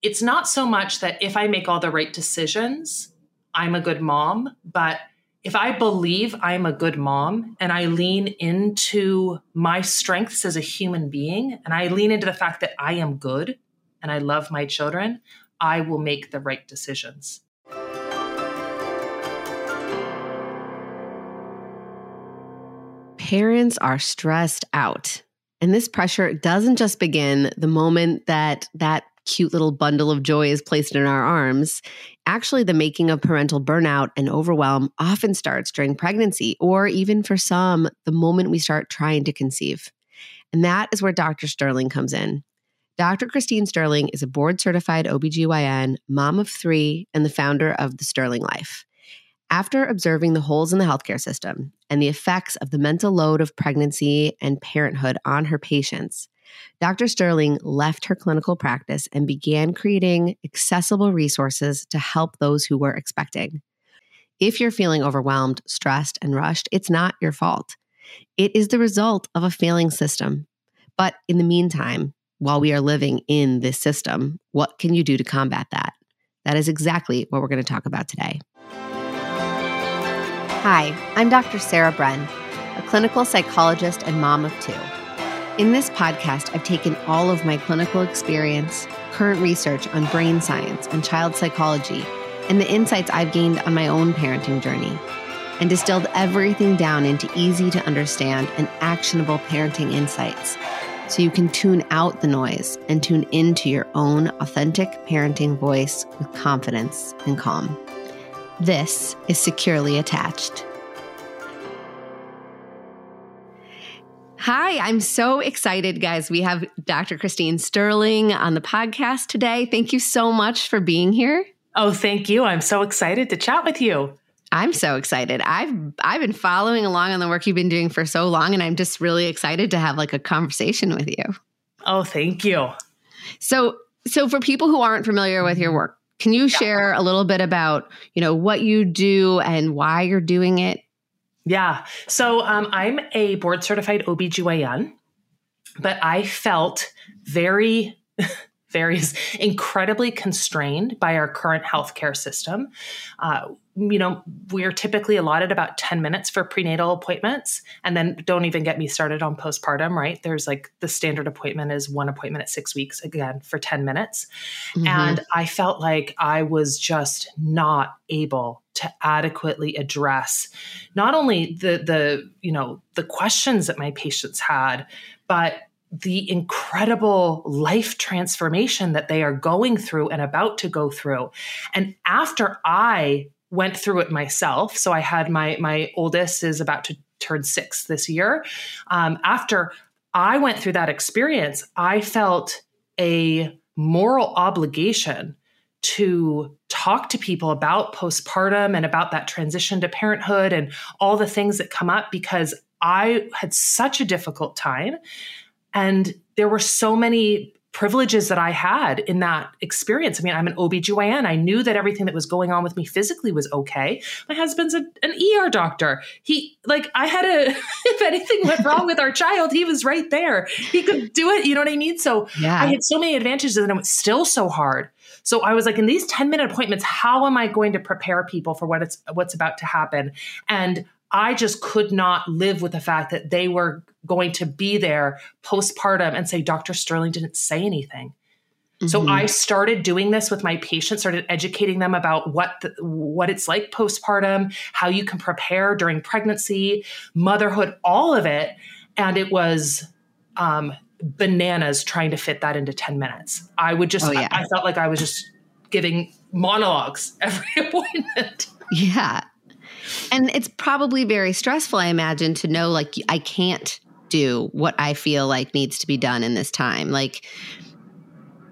it's not so much that if I make all the right decisions, I'm a good mom, but if I believe I'm a good mom and I lean into my strengths as a human being and I lean into the fact that I am good and I love my children, I will make the right decisions. Parents are stressed out. And this pressure doesn't just begin the moment that that cute little bundle of joy is placed in our arms. Actually, the making of parental burnout and overwhelm often starts during pregnancy, or even for some, the moment we start trying to conceive. And that is where Dr. Sterling comes in. Dr. Christine Sterling is a board certified OBGYN, mom of three, and the founder of The Sterling Life. After observing the holes in the healthcare system and the effects of the mental load of pregnancy and parenthood on her patients, Dr. Sterling left her clinical practice and began creating accessible resources to help those who were expecting. If you're feeling overwhelmed, stressed, and rushed, it's not your fault. It is the result of a failing system. But in the meantime, while we are living in this system, what can you do to combat that? That is exactly what we're going to talk about today. Hi, I'm Dr. Sarah Bren, a clinical psychologist and mom of two. In this podcast, I've taken all of my clinical experience, current research on brain science and child psychology, and the insights I've gained on my own parenting journey, and distilled everything down into easy to understand and actionable parenting insights so you can tune out the noise and tune into your own authentic parenting voice with confidence and calm. This is Securely Attached. Hi, I'm so excited, guys. We have Dr. Christine Sterling on the podcast today. Thank you so much for being here. Oh, thank you. I'm so excited to chat with you. I'm so excited. I've I've been following along on the work you've been doing for so long and I'm just really excited to have like a conversation with you. Oh, thank you. So so for people who aren't familiar with your work, can you share a little bit about, you know, what you do and why you're doing it? Yeah. So um, I'm a board certified OBGYN, but I felt very very incredibly constrained by our current healthcare system. Uh, you know, we're typically allotted about 10 minutes for prenatal appointments. And then don't even get me started on postpartum, right? There's like the standard appointment is one appointment at six weeks, again, for 10 minutes. Mm-hmm. And I felt like I was just not able to adequately address not only the the you know the questions that my patients had but the incredible life transformation that they are going through and about to go through. And after I went through it myself, so I had my my oldest is about to turn six this year. Um, after I went through that experience, I felt a moral obligation to talk to people about postpartum and about that transition to parenthood and all the things that come up because I had such a difficult time. And there were so many privileges that I had in that experience. I mean, I'm an OBGYN. I knew that everything that was going on with me physically was okay. My husband's a, an ER doctor. He, like, I had a, if anything went wrong with our child, he was right there. He could do it. You know what I mean? So yeah. I had so many advantages and it was still so hard. So I was like, in these 10 minute appointments, how am I going to prepare people for what it's, what's about to happen? And I just could not live with the fact that they were going to be there postpartum and say, Dr. Sterling didn't say anything. Mm-hmm. So I started doing this with my patients, started educating them about what the, what it's like postpartum, how you can prepare during pregnancy, motherhood, all of it, and it was um, bananas trying to fit that into ten minutes. I would just, oh, yeah. I, I felt like I was just giving monologues every appointment. Yeah, and it's probably very stressful, I imagine, to know like I can't do what I feel like needs to be done in this time. Like,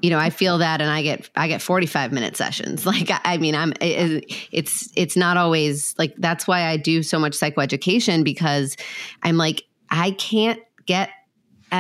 you know, I feel that, and I get I get forty five minute sessions. Like, I mean, I'm it, it's it's not always like that's why I do so much psychoeducation because I'm like I can't get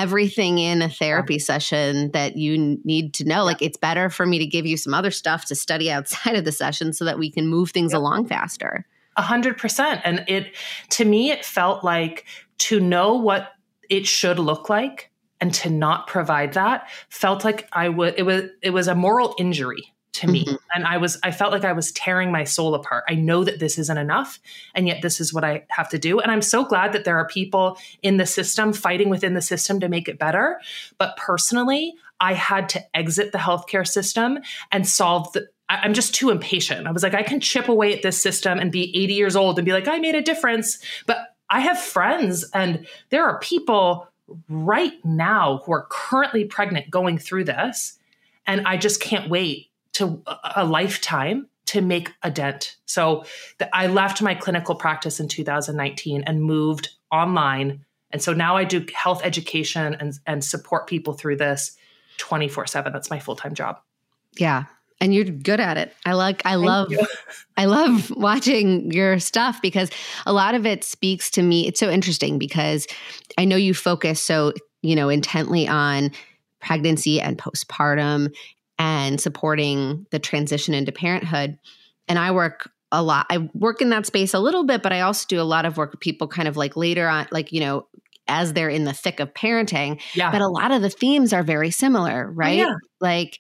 everything in a therapy session that you need to know. Like, it's better for me to give you some other stuff to study outside of the session so that we can move things yep. along faster. A hundred percent. And it, to me, it felt like to know what it should look like and to not provide that felt like I would it was it was a moral injury to me mm-hmm. and i was i felt like i was tearing my soul apart i know that this isn't enough and yet this is what i have to do and i'm so glad that there are people in the system fighting within the system to make it better but personally i had to exit the healthcare system and solve the I'm just too impatient. I was like, I can chip away at this system and be 80 years old and be like, I made a difference. But I have friends and there are people right now who are currently pregnant going through this. And I just can't wait to a lifetime to make a dent. So the, I left my clinical practice in 2019 and moved online. And so now I do health education and, and support people through this 24 7. That's my full time job. Yeah. And you're good at it. I like, I Thank love, I love watching your stuff because a lot of it speaks to me. It's so interesting because I know you focus so, you know, intently on pregnancy and postpartum and supporting the transition into parenthood. And I work a lot. I work in that space a little bit, but I also do a lot of work with people kind of like later on, like, you know, as they're in the thick of parenting. Yeah. But a lot of the themes are very similar, oh, right? Yeah. Like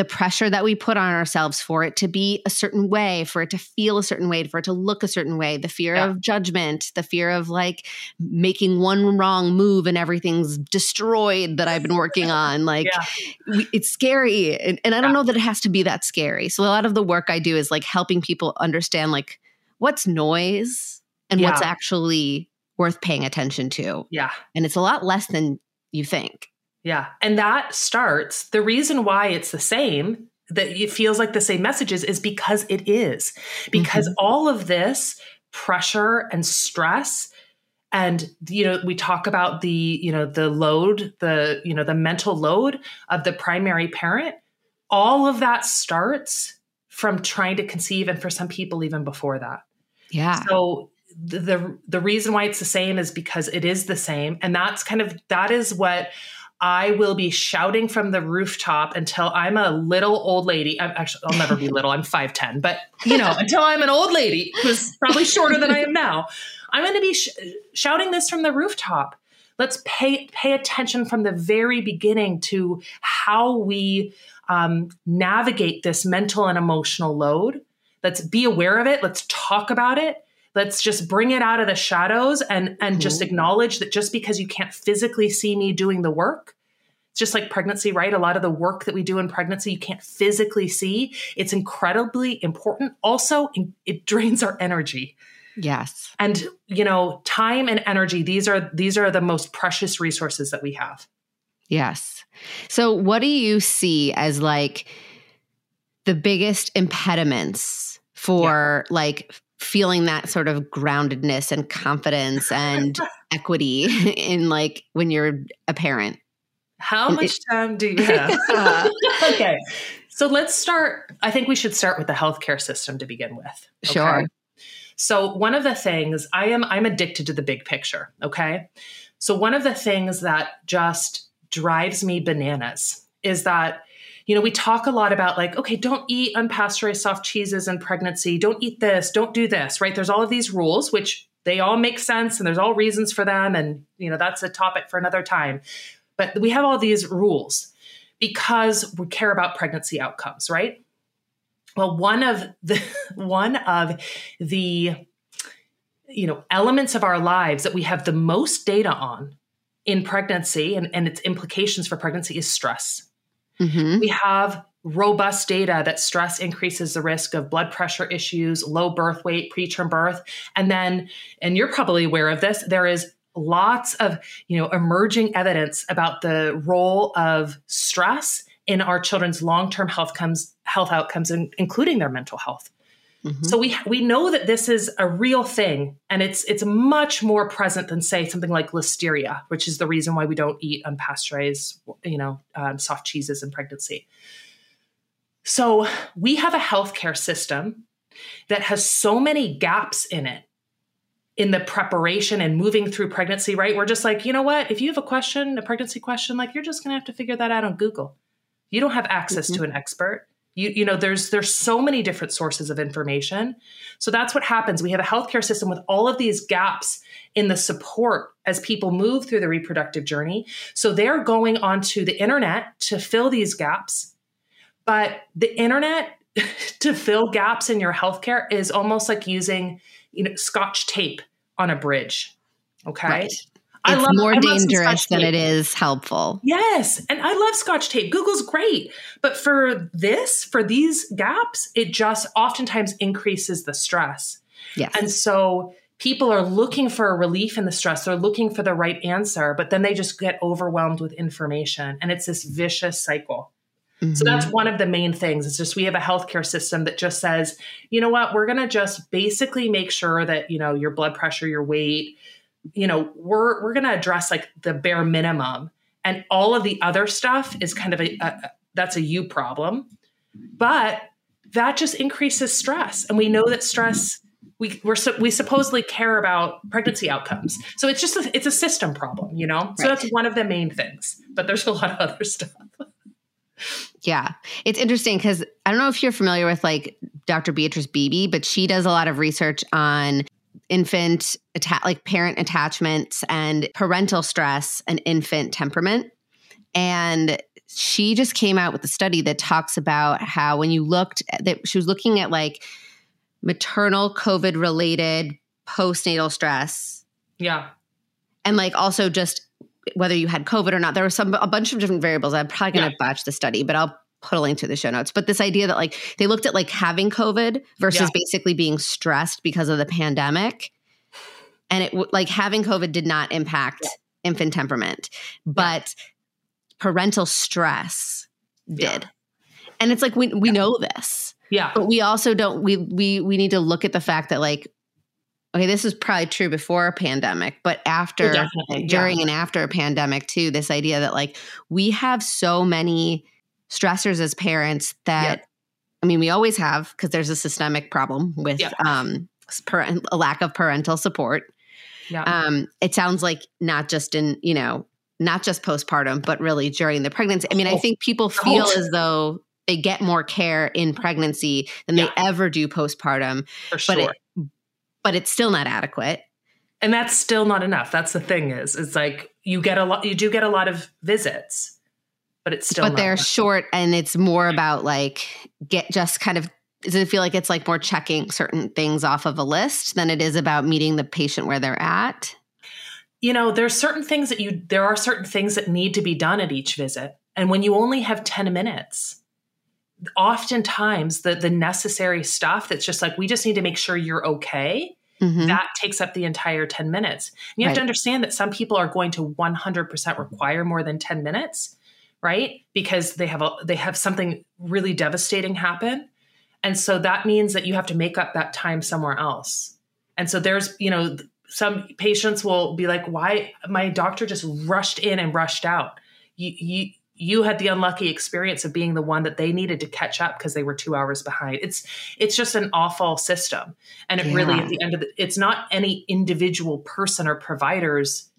the pressure that we put on ourselves for it to be a certain way, for it to feel a certain way, for it to look a certain way, the fear yeah. of judgment, the fear of like making one wrong move and everything's destroyed that I've been working on. Like yeah. it's scary. And, and I don't yeah. know that it has to be that scary. So a lot of the work I do is like helping people understand like what's noise and what's actually worth paying attention to. Yeah. And it's a lot less than you think. Yeah. And that starts the reason why it's the same, that it feels like the same messages, is because it is. Because mm-hmm. all of this pressure and stress and you know we talk about the you know the load the you know the mental load of the primary parent all of that starts from trying to conceive and for some people even before that yeah so the, the the reason why it's the same is because it is the same and that's kind of that is what I will be shouting from the rooftop until I'm a little old lady. I'm actually, I'll never be little. I'm 5'10, but you know, until I'm an old lady who's probably shorter than I am now, I'm going to be sh- shouting this from the rooftop. Let's pay, pay attention from the very beginning to how we um, navigate this mental and emotional load. Let's be aware of it. Let's talk about it let's just bring it out of the shadows and and mm-hmm. just acknowledge that just because you can't physically see me doing the work it's just like pregnancy right? A lot of the work that we do in pregnancy you can't physically see. It's incredibly important. Also it drains our energy. Yes. And you know time and energy these are these are the most precious resources that we have. Yes. So what do you see as like the biggest impediments for yeah. like feeling that sort of groundedness and confidence and equity in like when you're a parent. How and much it, time do you have? Okay. So let's start i think we should start with the healthcare system to begin with okay? sure. So one of the things i am i'm addicted to the big picture okay? So one of the things that just drives me bananas is that you know, we talk a lot about like, okay, don't eat unpasteurized soft cheeses in pregnancy. Don't eat this. Don't do this, right? There's all of these rules, which they all make sense and there's all reasons for them. And, you know, that's a topic for another time. But we have all these rules because we care about pregnancy outcomes, right? Well, one of the, one of the, you know, elements of our lives that we have the most data on in pregnancy and, and its implications for pregnancy is stress Mm-hmm. We have robust data that stress increases the risk of blood pressure issues, low birth weight, preterm birth. And then, and you're probably aware of this, there is lots of, you know, emerging evidence about the role of stress in our children's long-term health comes health outcomes including their mental health. Mm-hmm. So we we know that this is a real thing, and it's it's much more present than say something like listeria, which is the reason why we don't eat unpasteurized, you know, um, soft cheeses in pregnancy. So we have a healthcare system that has so many gaps in it in the preparation and moving through pregnancy. Right? We're just like, you know what? If you have a question, a pregnancy question, like you're just going to have to figure that out on Google. You don't have access mm-hmm. to an expert You, you know, there's there's so many different sources of information. So that's what happens. We have a healthcare system with all of these gaps in the support as people move through the reproductive journey. So they're going onto the internet to fill these gaps. But the internet to fill gaps in your healthcare is almost like using, you know, scotch tape on a bridge. Okay. Right. I it's love, more dangerous than it is helpful. Yes. And I love scotch tape. Google's great. But for this, for these gaps, it just oftentimes increases the stress. Yes. And so people are looking for a relief in the stress. They're looking for the right answer, but then they just get overwhelmed with information. And it's this vicious cycle. Mm-hmm. So that's one of the main things. It's just we have a healthcare system that just says, you know what, we're going to just basically make sure that, you know, your blood pressure, your weight, you know, we're we're going to address like the bare minimum and all of the other stuff is kind of a, a that's a you problem. But that just increases stress and we know that stress we we're we supposedly care about pregnancy outcomes. So it's just a, it's a system problem, you know. So right. that's one of the main things. But there's a lot of other stuff. Yeah. It's interesting because I don't know if you're familiar with like Dr. Beatrice Beebe, but she does a lot of research on infant atta- like parent attachments and parental stress and infant temperament. And she just came out with a study that talks about how when you looked at that she was looking at like maternal COVID related postnatal stress. Yeah. And like also just whether you had COVID or not. There were some a bunch of different variables. I'm probably going to yeah. botch the study, but I'll put a link to the show notes. But this idea that like they looked at like having COVID versus yeah. basically being stressed because of the pandemic, and it like having COVID did not impact yeah. infant temperament, but parental stress did. And it's like we we know this. Yeah. But we also don't we we we need to look at the fact that like okay, this is probably true before a pandemic, but after, during yeah. and after a pandemic too, this idea that like we have so many stressors as parents that, yep. I mean, we always have because there's a systemic problem with yep. um, a lack of parental support. Yeah. Um, it sounds like not just in, you know, not just postpartum, but really during the pregnancy. I mean, I oh. think people feel as though they get more care in pregnancy than yeah. they ever do postpartum. For sure. But it, but it's still not adequate. And that's still not enough. That's the thing is, it's like you get a lot, you do get a lot of visits, but it's still, but they're short and it's more about like get just kind of, does it feel like it's like more checking certain things off of a list than it is about meeting the patient where they're at? You know, there's certain things that you, there are certain things that need to be done at each visit. And when you only have 10 minutes, oftentimes the the necessary stuff that's just like we just need to make sure you're okay mm-hmm. that takes up the entire 10 minutes and you have right. to understand that some people are going to 100% require more than 10 minutes right? Because they have a they have something really devastating happen. And so that means that you have to make up that time somewhere else. And so there's you know some patients will be like why? My doctor just rushed in and rushed out. You you you had the unlucky experience of being the one that they needed to catch up because they were two hours behind. It's it's just an awful system. And it yeah. really at the end of the it's not any individual person or providers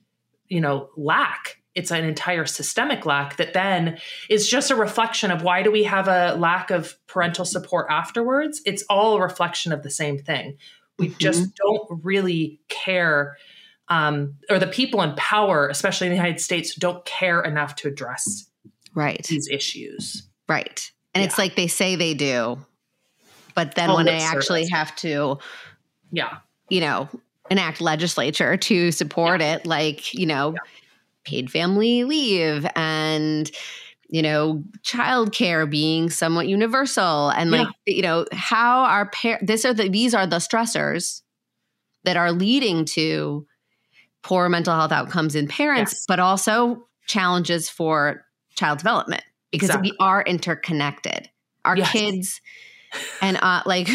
you know lack it's an entire systemic lack that then is just a reflection of why do we have a lack of parental support afterwards it's all a reflection of the same thing we mm-hmm. just don't really care um, or the people in power especially in the united states don't care enough to address right these issues right and yeah. it's like they say they do but then when they actually have to yeah you know enact legislature to support yeah. it like you know yeah. Paid family leave and you know childcare being somewhat universal and like you know how our par- this are the these are the stressors that are leading to poor mental health outcomes in parents yes. but also challenges for child development because exactly. we are interconnected. Our yes. kids and uh, like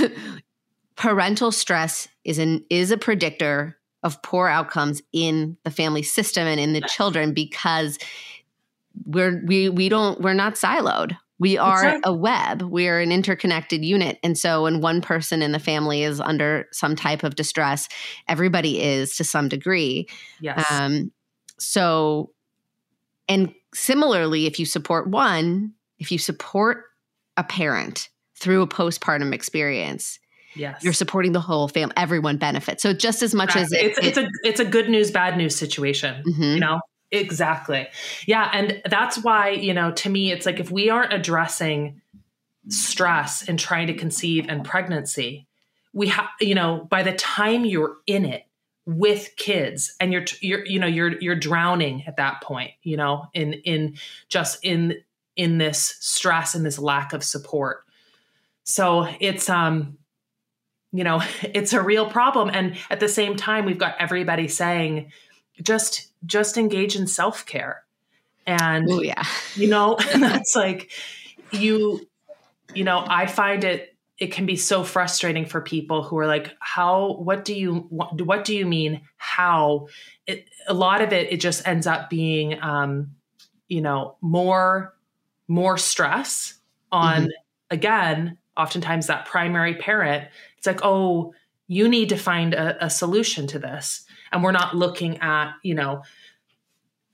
parental stress is an is a predictor of poor outcomes in the family system and in the children because we're we we don't we're not siloed. We are exactly. a web. We are an interconnected unit. And so when one person in the family is under some type of distress, everybody is to some degree. Yes. Um, so and similarly, if you support one, if you support a parent through a postpartum experience, yes you're supporting the whole family. Everyone benefits. So just as much as it, it's, it's a it's a good news bad news situation Mhm. you know exactly yeah and that's why you know to me it's like if we aren't addressing stress in trying to conceive and pregnancy we have you know by the time you're in it with kids and you're you're you know you're you're drowning at that point you know in in just in in this stress and this lack of support so it's um you know it's a real problem. And at the same time we've got everybody saying just just engage in self-care. And oh yeah. you know that's like you you know i find it it can be so frustrating for people who are like how what do you what, what do you mean how? It, a lot of it it just ends up being um you know more more stress on again oftentimes that primary parent it's like oh you need to find a, a solution to this and we're not looking at you know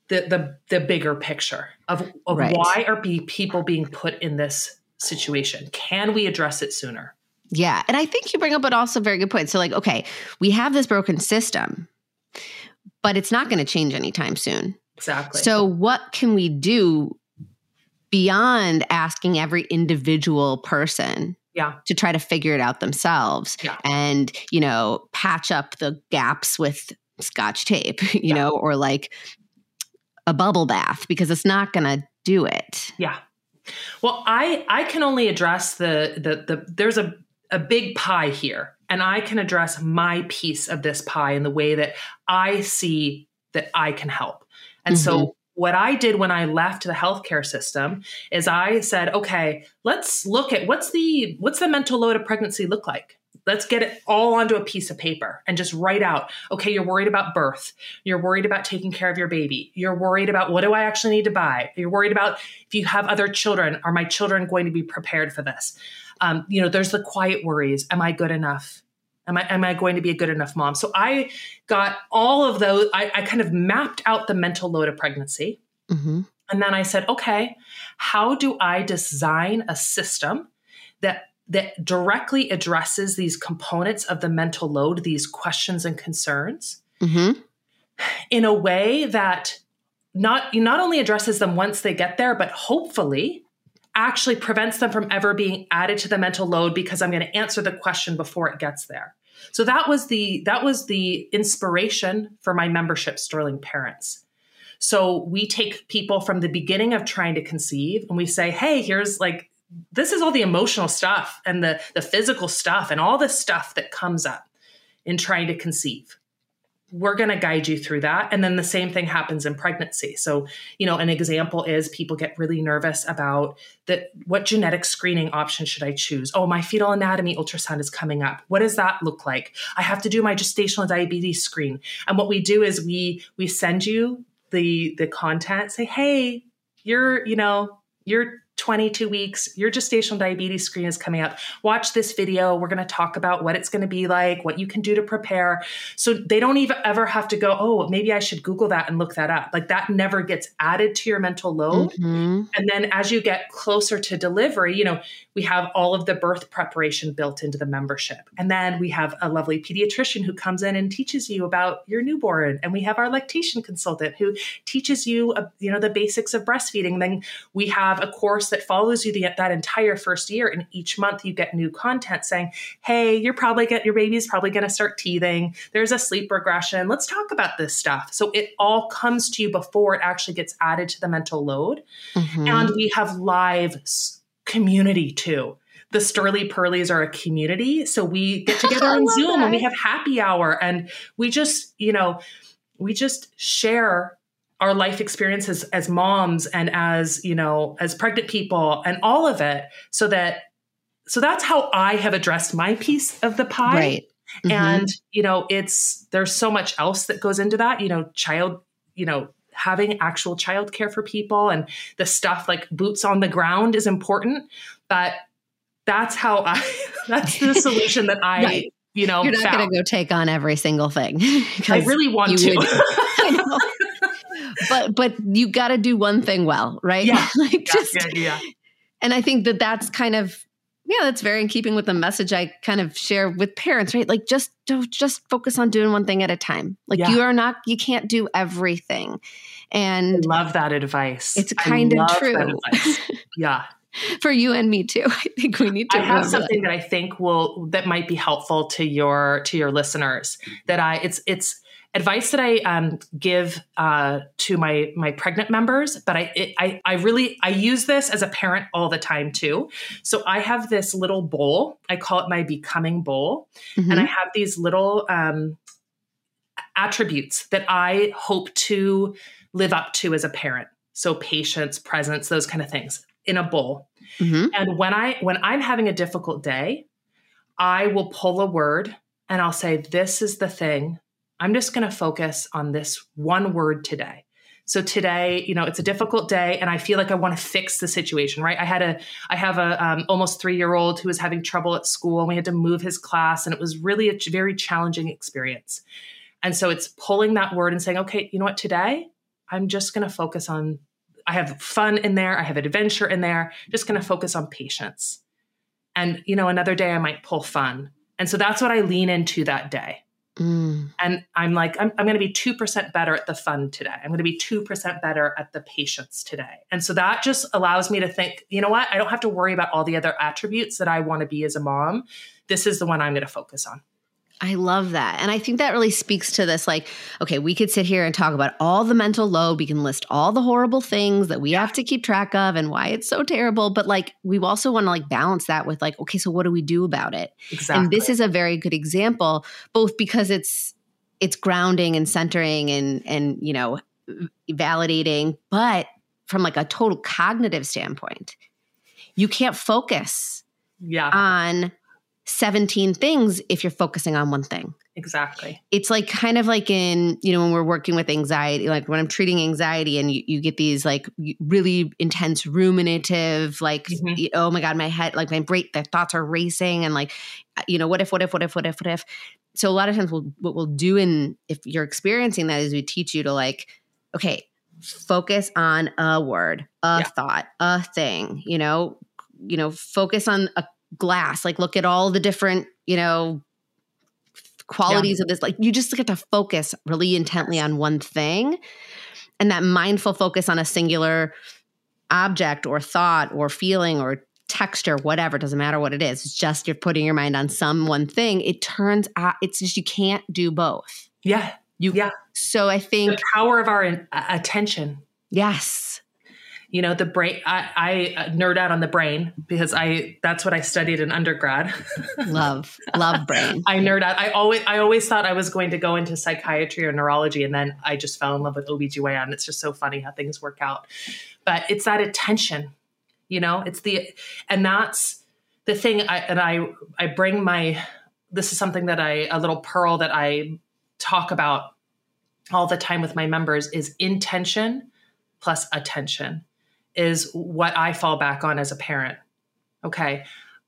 the the, the bigger picture of, of Right. why are people being put in this situation can we address it sooner Yeah. And I think you bring up an also very good point. So, like, okay, we have this broken system, but it's not going to change anytime soon. exactly So, what can we do beyond asking every individual person yeah to try to figure it out themselves Yeah. and, you know, patch up the gaps with scotch tape, you Yeah. know, or like a bubble bath because it's not going to do it. Yeah. Well, I I can only address the the the there's a a big pie here and I can address my piece of this pie in the way that I see that I can help. And so mm-hmm. What I did when I left the healthcare system is I said, okay, let's look at what's the what's the mental load of pregnancy look like? Let's get it all onto a piece of paper and just write out, okay, you're worried about birth. You're worried about taking care of your baby. You're worried about what do I actually need to buy? You're worried about if you have other children, are my children going to be prepared for this? Um, you know, there's the quiet worries. Am I good enough? Am I am I going to be a good enough mom? So I got all of those. I, I kind of mapped out the mental load of pregnancy. hmm And then I said, okay, how do I design a system that that directly addresses these components of the mental load, these questions and concerns, hmm in a way that not not only addresses them once they get there, but hopefully actually prevents them from ever being added to the mental load because I'm going to answer the question before it gets there. So that was the that was the inspiration for my membership Sterling Parents. So we take people from the beginning of trying to conceive and we say, "Hey, here's like this is all the emotional stuff and the the physical stuff and all the stuff that comes up in trying to conceive." We're going to guide you through that. And then the same thing happens in pregnancy. So, you know, an example is people get really nervous about that what genetic screening option should I choose? Oh, my fetal anatomy ultrasound is coming up. What does that look like? I have to do my gestational diabetes screen. And what we do is we we send you the the content, say, "Hey, you're, you know, you're 22 weeks, your gestational diabetes screen is coming up. Watch this video. We're going to talk about what it's going to be like, what you can do to prepare. So they don't even ever have to go, oh, maybe I should Google that and look that up. Like that never gets added to your mental load. hmm And then as you get closer to delivery, you know, we have all of the birth preparation built into the membership. And then we have a lovely pediatrician who comes in and teaches you about your newborn. And we have our lactation consultant who teaches you, uh, you know, the basics of breastfeeding. And Then we have a course that follows you the, that entire first year. And each month you get new content saying, hey, you're probably get your baby's probably going to start teething. There's a sleep regression. Let's talk about this stuff. So it all comes to you before it actually gets added to the mental load. hmm And we have live community too. The Sturly Pearlies are a community. So we get together on Zoom and we have happy hour and we just, you know, we just share our life experiences as moms and as, you know, as pregnant people and all of it so that so that's how I have addressed my piece of the pie right. Mhm. and you know it's there's so much else that goes into that you know child you know having actual childcare for people and the stuff like boots on the ground is important but that's how i that's the solution that i Right. you know you're not going to go take on every single thing. i really want you to would- I know. But but you got to do one thing well, right? Yeah. like Yeah, just yeah, yeah. And I think that that's kind of yeah, that's very in keeping with the message I kind of share with parents, right? Like just don't just focus on doing one thing at a time. Like yeah. you are not you can't do everything. And I love that advice. It's kind of true. yeah. For you and me too. I think we need to I have something that. that I think will that might be helpful to your to your listeners that I it's it's advice that I um, give uh, to my my pregnant members, but I, it, I I really I use this as a parent all the time too. So I have this little bowl. I call it my becoming bowl, mm-hmm. and I have these little um, attributes that I hope to live up to as a parent. So patience, presence, those kind of things in a bowl. Mm-hmm. And when I when I'm having a difficult day, I will pull a word and I'll say, "This is the thing I'm just going to focus on this one word today. So today, you know, it's a difficult day, and I feel like I want to fix the situation. Right? I had a, I have a um, almost three year old who was having trouble at school, and we had to move his class, and it was really a very challenging experience. And so it's pulling that word and saying, okay, you know what? Today, I'm just going to focus on. I have fun in there. I have adventure in there. Just going to focus on patience. And you know, another day I might pull fun. And so that's what I lean into that day. Mm. And I'm like, I'm, I'm going to be 2% better at the fun today. I'm going to be 2% better at the patience today. And so that just allows me to think, you know what? I don't have to worry about all the other attributes that I want to be as a mom. This is the one I'm going to focus on. I love that. And I think that really speaks to this like, okay, we could sit here and talk about all the mental load. We can list all the horrible things that we have to keep track of and why it's so terrible. But like, we also want to like balance that with like, okay, so what do we do about it? Exactly. And this is a very good example, both because it's, it's grounding and centering and, and, you know, validating, but from like a total cognitive standpoint, you can't focus yeah. on 17 things if you're focusing on one thing. Exactly. It's like kind of like in, you know, when we're working with anxiety, like when I'm treating anxiety and you, you get these like really intense ruminative, like, mm-hmm. oh my God, my head, like my brain, the thoughts are racing and like, you know, what if, what if, what if, what if, what if. So a lot of times we'll, what we'll do in, if you're experiencing that is we teach you to like, okay, focus on a word, a yeah. thought, a thing, you know, you know, focus on a glass like look at all the different you know qualities yeah. of this like you just get to focus really intently on one thing. And that mindful focus on a singular object or thought or feeling or texture whatever doesn't matter what it is it's just you're putting your mind on some one thing it turns out it's just you can't do both. Yeah. You yeah. So i think the power of our attention. Yes you know the brain I, I uh, nerd out on the brain because i that's what i studied in undergrad. Love love brain. I nerd out. I always i always thought i was going to go into psychiatry or neurology and then i just fell in love with obgyn it's just so funny how things work out. But it's that attention you know it's the and that's the thing I, and i i bring my this is something that i a little pearl that i talk about all the time with my members is intention plus attention is what I fall back on as a parent. Okay.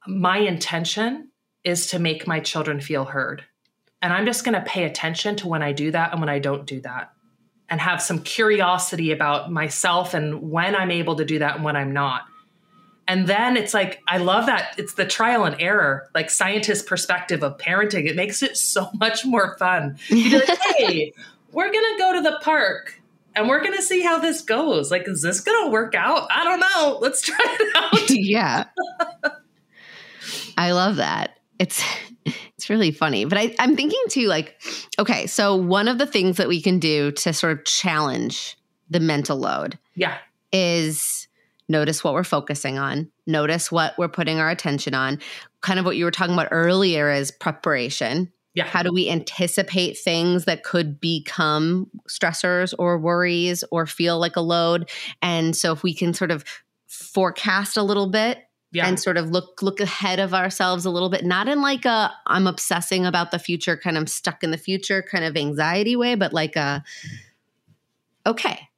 My intention is to make my children feel heard. And I'm just going to pay attention to when I do that and when I don't do that and have some curiosity about myself and when I'm able to do that and when I'm not. And then it's like, I love that. It's the trial and error, like scientist perspective of parenting. It makes it so much more fun. Like, hey, we're going to go to the park and we're to see how this goes. Like, is this to work out? I don't know. Let's try it out. yeah. I love that. It's it's really funny. But I, I'm thinking too, like, okay, so one of the things that we can do to sort of challenge the mental load, yeah, is notice what we're focusing on, notice what we're putting our attention on. Kind of what you were talking about earlier is preparation. Yeah. How do we anticipate things that could become stressors or worries or feel like a load? And so if we can sort of forecast a little bit yeah. and sort of look look ahead of ourselves a little bit, not in like a I'm obsessing about the future, kind of stuck in the future kind of anxiety way, but like a okay,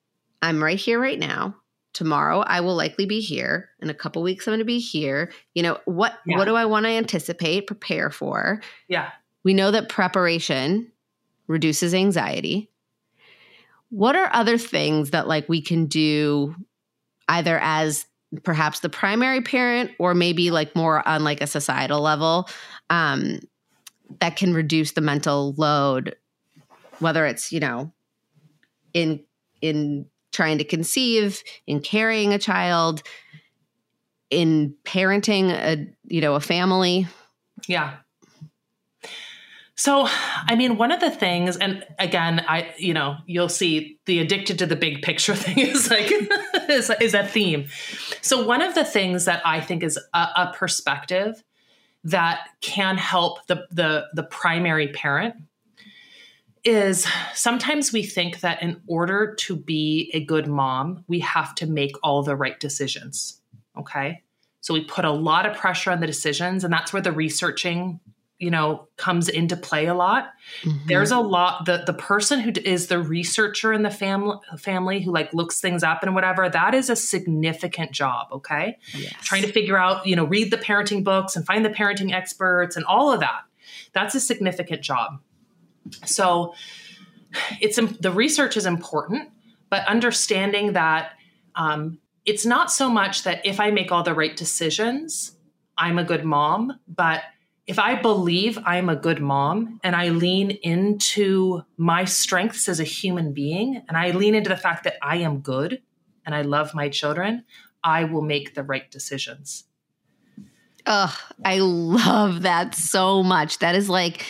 I'm right here right now tomorrow i will likely be here in a couple weeks i'm going to be here you know what yeah. what do i want to anticipate prepare for yeah we know that preparation reduces anxiety. What are other things that like we can do either as perhaps the primary parent or maybe like more on like a societal level um, that can reduce the mental load whether it's you know in in trying to conceive in carrying a child in parenting a you know a family yeah so, I mean, one of the things, and again, I, you know, you'll see the addicted to the big picture thing is like, is, is a theme. So, one of the things that I think is a, a perspective that can help the, the, the primary parent is sometimes we think that in order to be a good mom, we have to make all the right decisions. Okay. So we put a lot of pressure on the decisions, and that's where the researching you know comes into play a lot mm-hmm. there's a lot the the person who is the researcher in the family family who like looks things up and whatever that is a significant job okay yes. trying to figure out you know read the parenting books and find the parenting experts and all of that that's a significant job so it's the research is important but understanding that um, it's not so much that if i make all the right decisions i'm a good mom but if I believe I'm a good mom and I lean into my strengths as a human being and I lean into the fact that I am good and I love my children, I will make the right decisions. Oh, I love that so much. That is like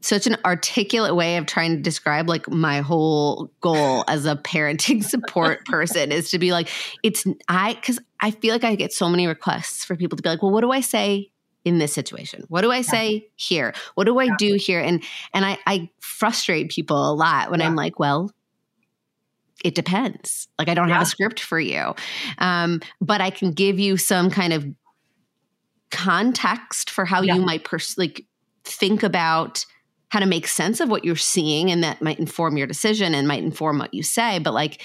such an articulate way of trying to describe like my whole goal as a parenting support person is to be like it's I cuz I feel like I get so many requests for people to be like, "Well, what do I say in this situation? What do I say yeah. here? What do I yeah. do here? And and I, I frustrate people a lot when yeah. I'm like, well, it depends. Like I don't have a script for you, um, but I can give you some kind of context for how you might pers- like think about how to make sense of what you're seeing, and that might inform your decision and might inform what you say. But like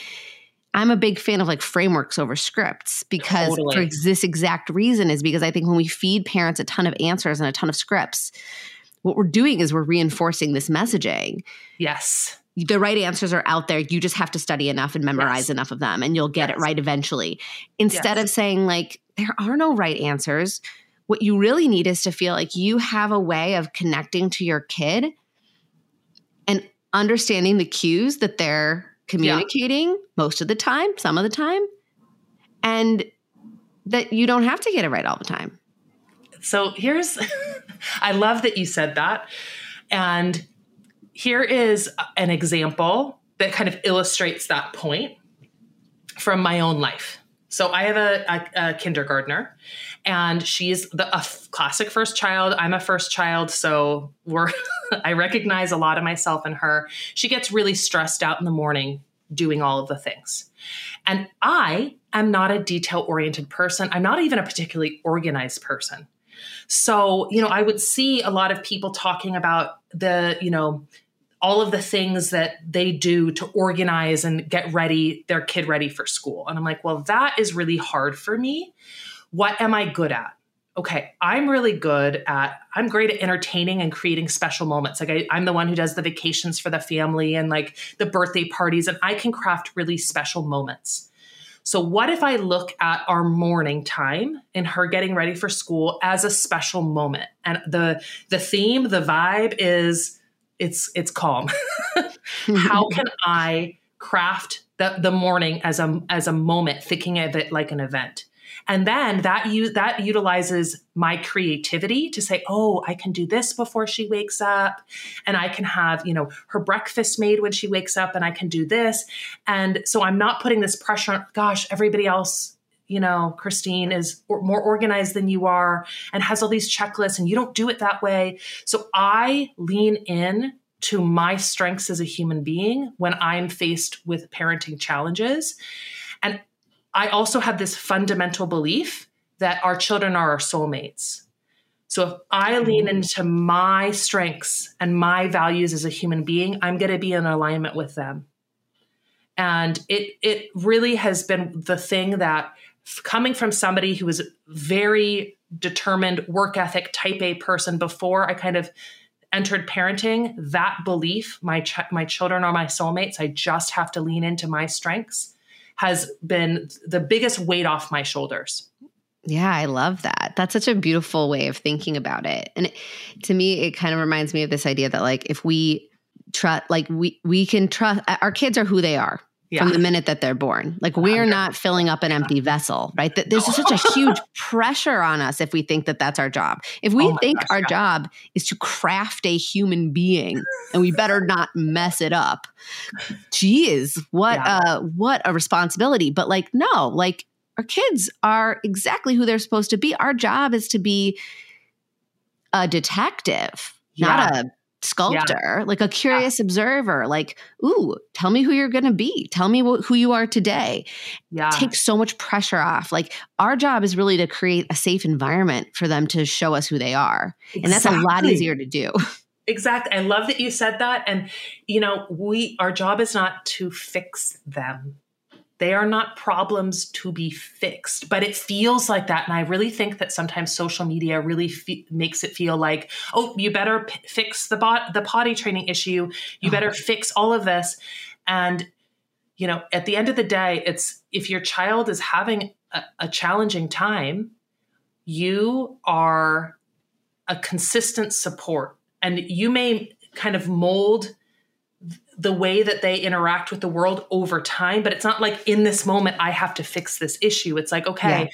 I'm a big fan of like frameworks over scripts because totally. for this exact reason is because I think when we feed parents a ton of answers and a ton of scripts, what we're doing is we're reinforcing this messaging. Yes. The right answers are out there. You just have to study enough and memorize yes. enough of them and you'll get yes. it right eventually. Instead yes. of saying like there are no right answers, what you really need is to feel like you have a way of connecting to your kid and understanding the cues that they're communicating yeah. most of the time, some of the time, and that you don't have to get it right all the time. So here's, I love that you said that. And here is an example that kind of illustrates that point from my own life. So I have a, a, a kindergartner, and she's the classic first child. I'm a first child, so we're I recognize a lot of myself in her. She gets really stressed out in the morning doing all of the things. And I am not a detail oriented person. I'm not even a particularly organized person. So, you know, I would see a lot of people talking about the, you know, all of the things that they do to organize and get ready their kid ready for school. And I'm like, well, that is really hard for me. What am I good at? okay, I'm really good at, I'm great at entertaining and creating special moments. Like I, I'm the one who does the vacations for the family and like the birthday parties, and I can craft really special moments. So, what if I look at our morning time and her getting ready for school as a special moment? And the the theme, the vibe is it's it's calm. How can I craft the, the morning as a as a moment, thinking of it like an event? And then that u- that utilizes my creativity to say, "Oh, I can do this before she wakes up, and I can have, you know, her breakfast made when she wakes up and I can do this." And so I'm not putting this pressure on, gosh, everybody else you know, Christine is more organized than you are and has all these checklists and you don't do it that way. So I lean in to my strengths as a human being when I'm faced with parenting challenges. And I also have this fundamental belief that our children are our soulmates. So if I lean mm-hmm. into my strengths and my values as a human being, I'm going to be in alignment with them. And it it really has been the thing that coming from somebody who was very determined work ethic type A person before I kind of entered parenting, that belief, my ch- my children are my soulmates, I just have to lean into my strengths has been the biggest weight off my shoulders. Yeah, I love that. That's such a beautiful way of thinking about it. And it, to me, it kind of reminds me of this idea that like if we trust, like we we can trust our kids are who they are yeah. from the minute that they're born. Like we're not filling up an empty vessel, right? That there's such a huge pressure on us if we think that that's our job. If we oh think gosh, our yeah. job is to craft a human being and we better not mess it up. Geez, what yeah. uh what a responsibility. But like no, like our kids are exactly who they're supposed to be. Our job is to be a detective, not a sculptor, yeah. like a curious yeah. observer, like, ooh, tell me who you're going to be. Tell me wh- who you are today. Yeah. Take so much pressure off. Like, our job is really to create a safe environment for them to show us who they are. Exactly. And that's a lot easier to do. Exactly. I love that you said that. And, you know, we, our job is not to fix them. They are not problems to be fixed, but it feels like that. And I really think that sometimes social media really fe- makes it feel like, oh, you better p- fix the bot- the potty training issue. You oh. better fix all of this. And you know, at the end of the day, it's if your child is having a, a challenging time, you are a consistent support, and you may kind of mold the way that they interact with the world over time but it's not like in this moment i have to fix this issue it's like okay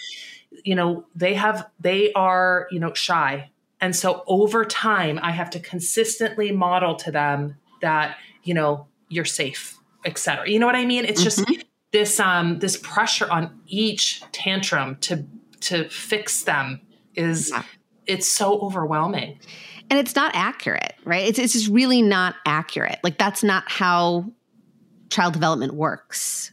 yeah. you know they have they are you know shy and so over time i have to consistently model to them that you know you're safe etc you know what i mean it's mm-hmm. just this um this pressure on each tantrum to to fix them is yeah. it's so overwhelming and it's not accurate, right? It's, it's just really not accurate. Like, that's not how child development works,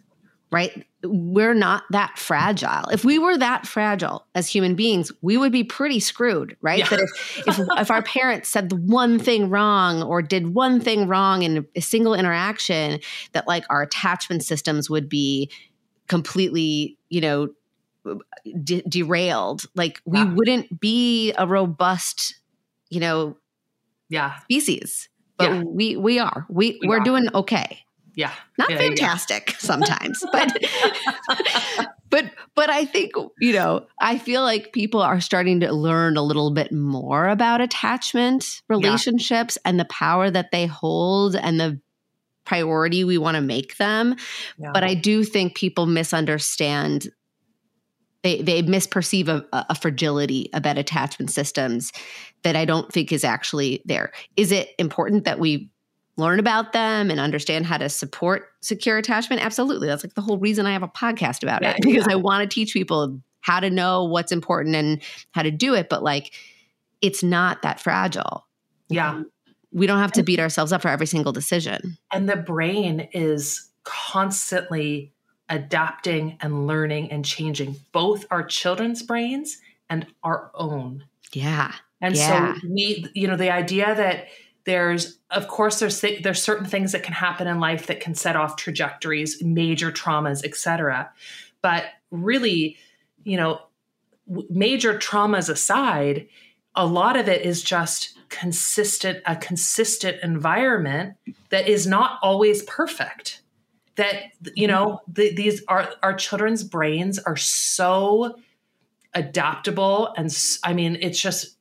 right? We're not that fragile. If we were that fragile as human beings, we would be pretty screwed, right? Yeah. That if, if, if our parents said the one thing wrong or did one thing wrong in a single interaction, that like our attachment systems would be completely, you know, de- derailed. Like we wouldn't be a robust you know, yeah, species. But yeah. we we are. We, we we're are. doing okay. Yeah. Not yeah, fantastic yeah. sometimes, but but but I think, you know, I feel like people are starting to learn a little bit more about attachment relationships and the power that they hold and the priority we want to make them. But I do think people misunderstand they they misperceive a, a, fragility about attachment systems that I don't think is actually there. Is it important that we learn about them and understand how to support secure attachment? Absolutely. That's like the whole reason I have a podcast about yeah, it because yeah. I want to teach people how to know what's important and how to do it. But like, it's not that fragile. Yeah. Um, we don't have to beat ourselves up for every single decision. And the brain is constantly adapting and learning and changing both our children's brains and our own. Yeah. And yeah. so we, you know, the idea that there's, of course, there's th- there's certain things that can happen in life that can set off trajectories, major traumas, etc. But really, you know, major traumas aside, a lot of it is just consistent, a consistent environment that is not always perfect that you know the, these are our children's brains are so adaptable and i mean it's just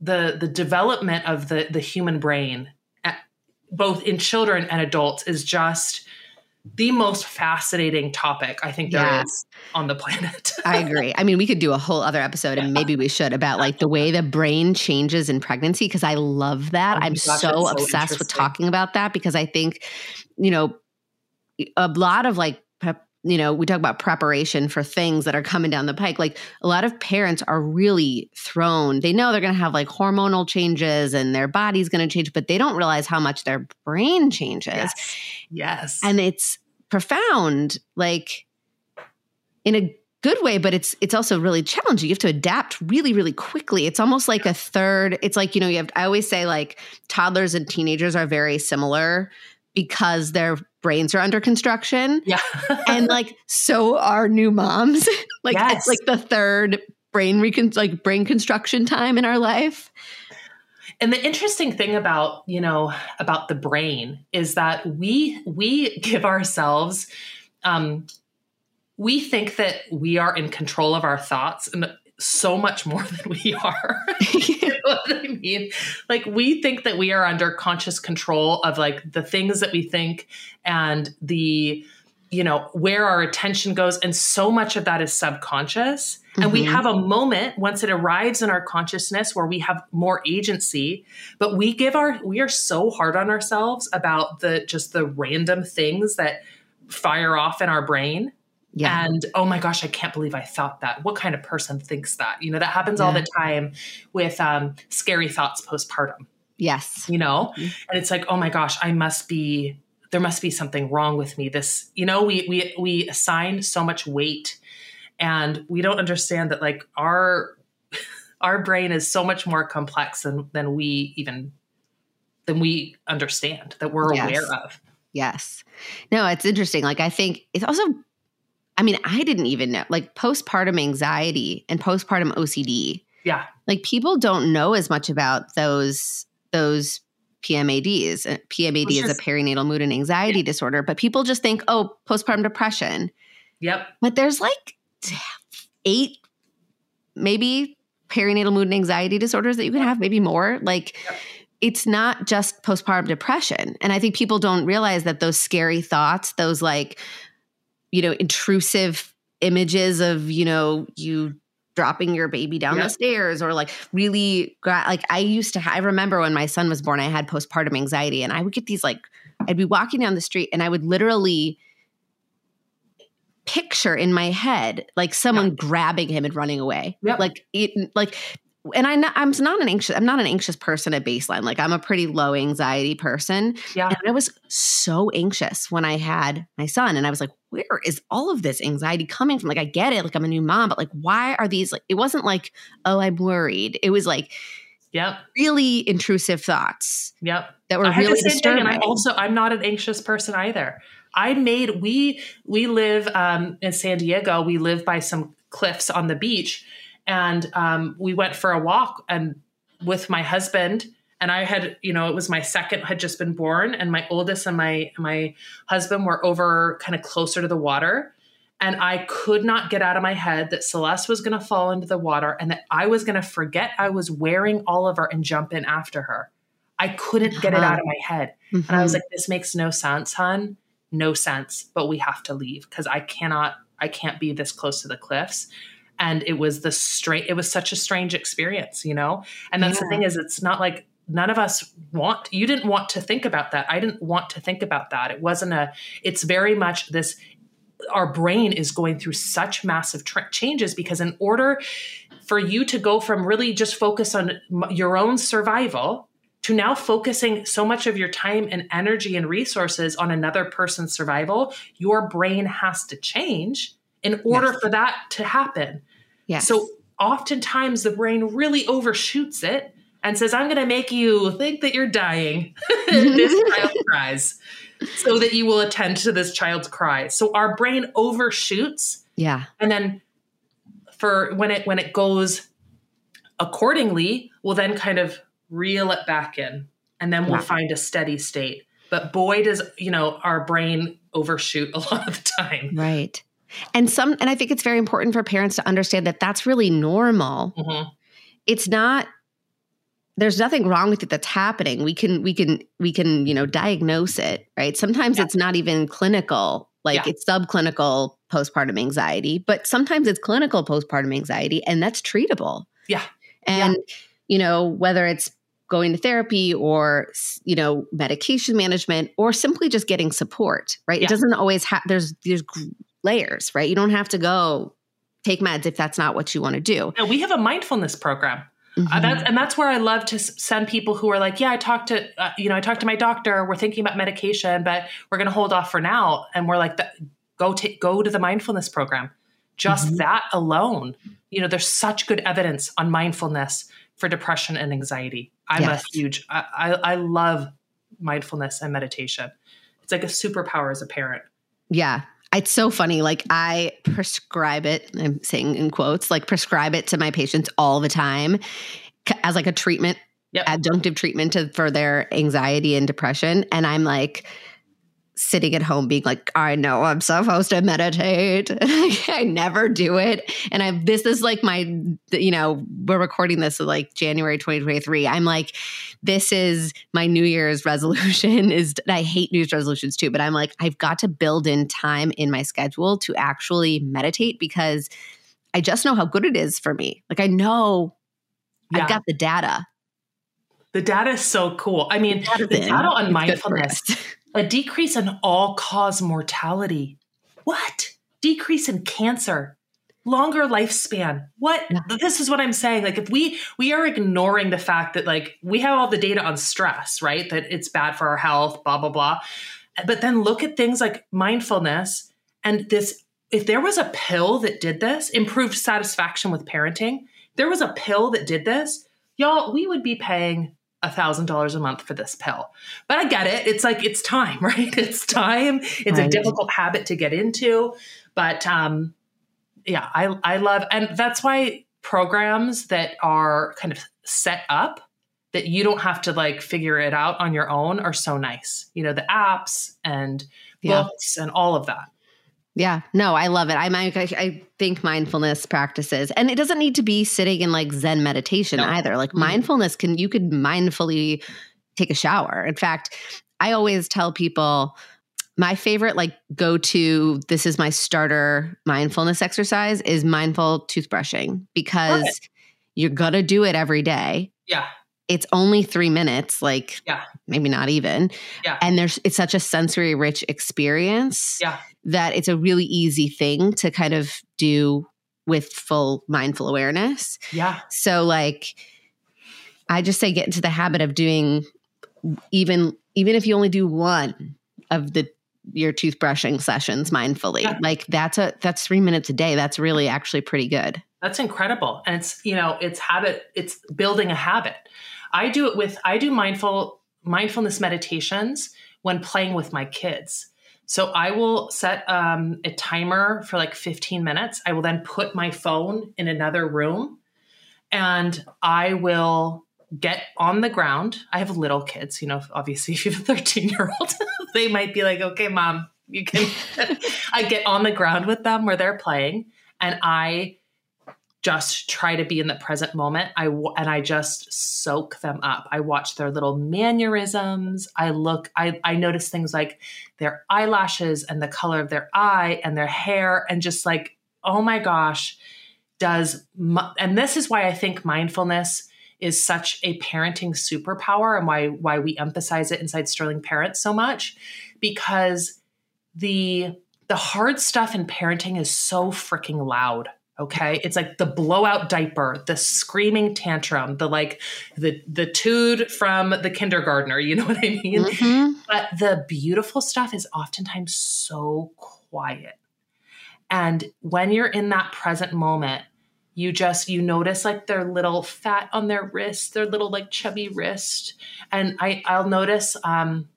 the the development of the the human brain eh, both in children and adults is just the most fascinating topic I think there yeah. is on the planet. I agree. I mean, we could do a whole other episode, and maybe we should about like the way the brain changes in pregnancy because I love that. Oh I'm gosh, so, so obsessed with talking about that because I think, you know, a lot of like you know, we talk about preparation for things that are coming down the pike. Like a lot of parents are really thrown. They know they're going to have like hormonal changes and their body's going to change, but they don't realize how much their brain changes. Yes. yes. And it's profound, like in a good way, but it's it's also really challenging. You have to adapt really, really quickly. It's almost like a third. It's like, you know, you have I always say like toddlers and teenagers are very similar because their brains are under construction. Yeah. and like so are new moms. like yes. it's like the third brain recon like brain construction time in our life. And the interesting thing about, you know, about the brain is that we we give ourselves um we think that we are in control of our thoughts and so much more than we are. you know what I mean? Like we think that we are under conscious control of like the things that we think and the you know where our attention goes and so much of that is subconscious mm-hmm. and we mm-hmm. have a moment once it arrives in our consciousness where we have more agency but we give our we are so hard on ourselves about the just the random things that fire off in our brain yeah. And oh my gosh, I can't believe I thought that. What kind of person thinks that? You know, that happens yeah. all the time with um, scary thoughts postpartum. Yes. You know, mm-hmm. and it's like, oh my gosh, I must be, there must be something wrong with me. This, you know, we, we, we assign so much weight and we don't understand that like our, our brain is so much more complex than, than we even, than we understand that we're yes. aware of. Yes. No, it's interesting. Like, I think it's also I mean, I didn't even know like postpartum anxiety and postpartum OCD. Yeah. Like people don't know as much about those those PMADs. Uh, PMAD is, is a perinatal mood and anxiety yeah. disorder, but people just think, "Oh, postpartum depression." Yep. But there's like 8 maybe perinatal mood and anxiety disorders that you can have, maybe more. Like yep it's not just postpartum depression. And I think people don't realize that those scary thoughts, those like, you know, intrusive images of, you know, you dropping your baby down the stairs or like really like I used to I remember when my son was born I had postpartum anxiety and I would get these like I'd be walking down the street and I would literally picture in my head like someone grabbing him and running away. Yep. Like it like and I I'm not an anxious I'm not an anxious person at baseline. Like I'm a pretty low anxiety person. Yeah. And I was so anxious when I had my son and I was like, where is all of this anxiety coming from? Like I get it, like I'm a new mom, but like why are these like it wasn't like, oh, I'm worried. It was like Yep. Really intrusive thoughts. Yep. That were really disturbing. And I also I'm not an anxious person either. I made we we live um, in San Diego. We live by some cliffs on the beach, and um, we went for a walk and with my husband. And i had you know it was my second had just been born and my oldest and my my husband were over kind of closer to the water. And i could not get out of my head that celeste was going to fall into the water and that i was going to forget i was wearing oliver and jump in after her. I couldn't get it out of my head. Mm-hmm. and i was like this makes no sense hon. No sense but we have to leave because i cannot i can't be this close to the cliffs and it was the straight it was such a strange experience you know and that's yeah. the thing is it's not like none of us want you didn't want to think about that i didn't want to think about that it wasn't a it's very much this our brain is going through such massive tra- changes because in order for you to go from really just focus on your own survival to now focusing so much of your time and energy and resources on another person's survival your brain has to change in order yes. for that to happen Yes. So oftentimes the brain really overshoots it and says, I'm going to make you think that you're dying. this child cries so that you will attend to this child's cry. So our brain overshoots. Yeah. And then for when it when it goes accordingly, we'll then kind of reel it back in and then we'll yeah. find a steady state. But boy does, you know, our brain overshoot a lot of the time. Right. And some and I think it's very important for parents to understand that that's really normal. Mm-hmm. It's not there's nothing wrong with it that's happening. We can we can we can, you know, diagnose it, right? Sometimes yeah. it's not even clinical, like yeah. it's subclinical postpartum anxiety, but sometimes it's clinical postpartum anxiety and that's treatable. Yeah. And yeah. you know, whether it's going to therapy or you know medication management or simply just getting support right yeah. it doesn't always have there's there's layers, right? You don't have to go take meds if that's not what you want to do. And we have a mindfulness program. Uh, mm-hmm. Uh, that's, and that's where I love to send people who are like, yeah, I talked to, uh, you know, I talked to my doctor. We're thinking about medication, but we're going to hold off for now. And we're like, go to go to the mindfulness program. Just mm-hmm. that alone, you know, there's such good evidence on mindfulness for depression and anxiety. I'm yes. a huge, I, I, I love mindfulness and meditation. It's like a superpower as a parent. Yeah, it's so funny. Like I prescribe it, I'm saying in quotes, like prescribe it to my patients all the time as like a treatment, yep. adjunctive treatment to, for their anxiety and depression. And I'm like, sitting at home being like, I know I'm supposed to meditate. I never do it. And I this is like my you know, we're recording this like January 2023. I'm like, this is my New Year's resolution is I hate New Year's resolutions too, but I'm like, I've got to build in time in my schedule to actually meditate because I just know how good it is for me. Like I know yeah. I've got the data. The data is so cool. I mean, the, the data on mindfulness a decrease in all cause mortality. What? Decrease in cancer, longer lifespan. What? Yeah. This is what I'm saying. Like if we we are ignoring the fact that like we have all the data on stress, right? That it's bad for our health, blah blah blah. But then look at things like mindfulness and this if there was a pill that did this, improved satisfaction with parenting, there was a pill that did this, y'all, we would be paying a thousand dollars a month for this pill. But I get it. It's like it's time, right? It's time. It's right. a difficult habit to get into. But um yeah, I I love and that's why programs that are kind of set up that you don't have to like figure it out on your own are so nice. You know, the apps and yeah. books and all of that. Yeah, no, I love it. I, I, I think mindfulness practices, and it doesn't need to be sitting in like Zen meditation no. either. Like mm-hmm. mindfulness can you could mindfully take a shower. In fact, I always tell people my favorite like go to this is my starter mindfulness exercise is mindful toothbrushing because you're gonna do it every day. Yeah it's only three minutes, like yeah. maybe not even. Yeah. And there's it's such a sensory rich experience yeah. That it's a really easy thing to kind of do with full mindful awareness. Yeah. So like I just say get into the habit of doing even even if you only do one of the your toothbrushing sessions mindfully. Yeah. Like that's a that's 3 minutes a day. That's really actually pretty good. That's incredible. And it's, you know, it's habit, it's building a habit. I do it with I do mindful mindfulness meditations when playing with my kids. So I will set um, a timer for like 15 minutes. I will then put my phone in another room and I will get on the ground. I have little kids, you know, obviously if you have a 13 year old, they might be like, okay, mom, you can. I get on the ground with them where they're playing and I just try to be in the present moment. I and I just soak them up. I watch their little mannerisms. I look. I I notice things like their eyelashes and the color of their eye and their hair and just like oh my gosh, does and this is why I think mindfulness is such a parenting superpower and why why we emphasize it inside Sterling Parents so much because the the hard stuff in parenting is so freaking loud Okay. It's like the blowout diaper, the screaming tantrum, the like the the tood from the kindergartner, you know what I mean? Mm-hmm. But the beautiful stuff is oftentimes so quiet. And when you're in that present moment, you just you notice like their little fat on their wrist, their little like chubby wrist. And I I'll notice um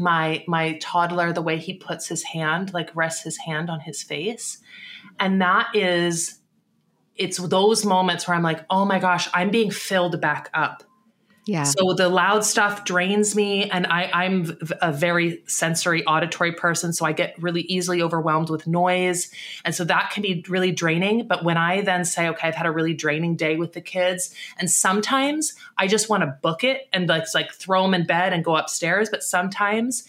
my my toddler the way he puts his hand like rests his hand on his face and that is, it's those moments where I'm like, oh my gosh, I'm being filled back up. Yeah. So the loud stuff drains me, and I, I'm a very sensory auditory person, so I get really easily overwhelmed with noise, and so that can be really draining. But when I then say, okay, I've had a really draining day with the kids, and sometimes I just want to book it and let's like throw them in bed and go upstairs. But sometimes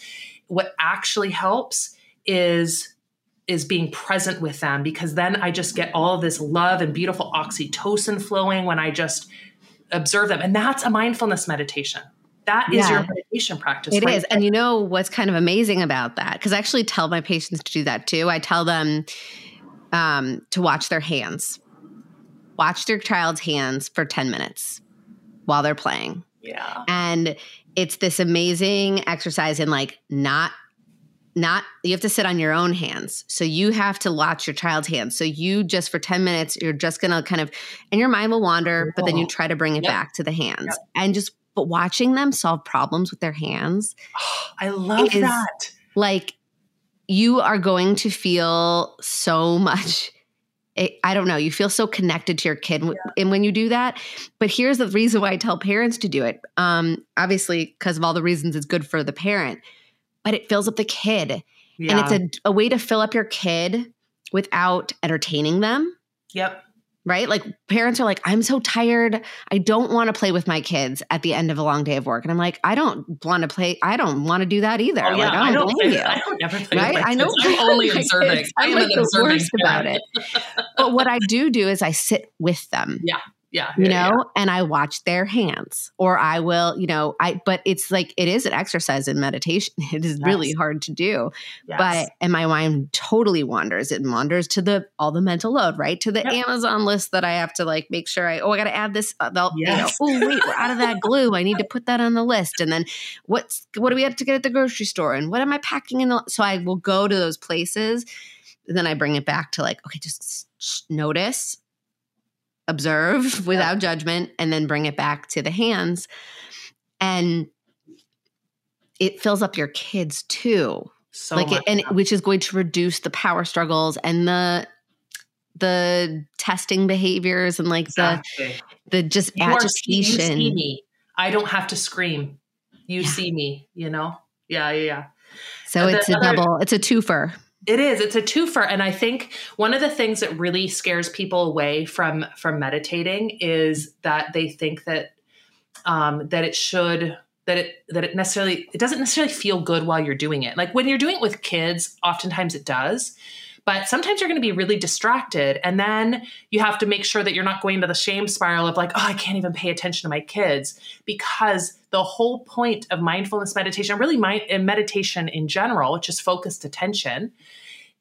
what actually helps is is being present with them because then I just get all this love and beautiful oxytocin flowing when I just observe them. And that's a mindfulness meditation. That is yeah, your meditation practice. It right is, And you know what's kind of amazing about that? Because I actually tell my patients to do that too. I tell them um, to watch their hands, watch their child's hands for 10 minutes while they're playing. Yeah. And it's this amazing exercise in like not not you have to sit on your own hands so you have to watch your child's hands so you just for 10 minutes you're just gonna kind of and your mind will wander but then you try to bring it yep. back to the hands yep. and just but watching them solve problems with their hands oh, i love that like you are going to feel so much I don't know, you feel so connected to your kid yeah. and when you do that. But here's the reason why I tell parents to do it. Um, obviously, because of all the reasons it's good for the parent but it fills up the kid. Yeah. And it's a, a way to fill up your kid without entertaining them. yep. Right? Like parents are like, I'm so tired. I don't want to play with my kids at the end of a long day of work. And I'm like, I don't want to play. I don't want to do that either. Oh, yeah. Like, I don't blame play- you. I don't ever play Right? with my I know. I'm only observing. I I'm like an the observing worst about it. But what I do do is I sit with them. Yeah. You yeah, know and i watch their hands or i will you know i but it's like it is an exercise in meditation. It is really hard to do Yes. but and my mind totally wanders. It wanders to the all the mental load right? To the Yep. amazon list that i have to like make sure i oh i gotta add this uh, Yes. you know oh wait we're out of that glue. I need to put that on the list. And then what's what do we have to get at the grocery store? And what am i packing in the so i will go to those places and then i bring it back to like okay just notice observe without judgment and then bring it back to the hands and it fills up your kids too so like it, and which is going to reduce the power struggles and the the testing behaviors and like exactly. the the just You are you agitation see me. I don't have to scream. You Yeah. see me. You know. Yeah, yeah, yeah. so And it's a other- double it's a twofer It is. It's a twofer, and I think one of the things that really scares people away from from meditating is that they think that um, that it should that it that it necessarily it doesn't necessarily feel good while you're doing it. Like when you're doing it with kids, oftentimes it does. But sometimes you're going to be really distracted. And then you have to make sure that you're not going into the shame spiral of like, oh, I can't even pay attention to my kids. Because the whole point of mindfulness meditation, really mind, and uh, meditation in general, which is focused attention,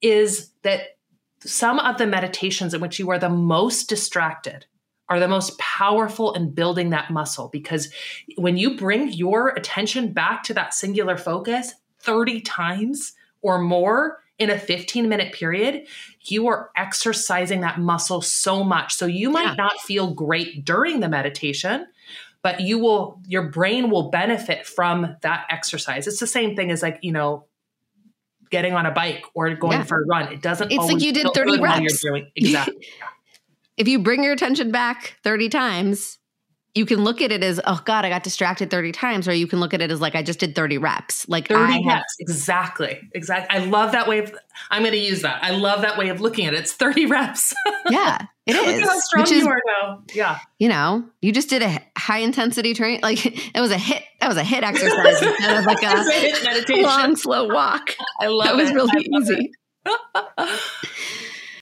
is that some of the meditations in which you are the most distracted are the most powerful in building that muscle because when you bring your attention back to that singular focus 30 times or more in a 15 minute period, you are exercising that muscle so much. So you might Yeah. not feel great during the meditation, but you will, your brain will benefit from that exercise. It's the same thing as like, you know, getting on a bike or going Yeah. for a run. It doesn't It's like you did 30 good reps. Doing exactly. if you bring your attention back 30 times you can look at it as oh god i got distracted 30 times or you can look at it as like i just did 30 reps like 30 I have, reps. Exactly. Exactly. I love that way of I'm gonna use that. I love that way of looking at it. It's 30 reps. yeah it Look is at how strong is you are now. Yeah. you know you just did a high intensity train like it was a HIIT that was a HIIT exercise instead of like a meditation. long slow walk I love it. that was it. really easy.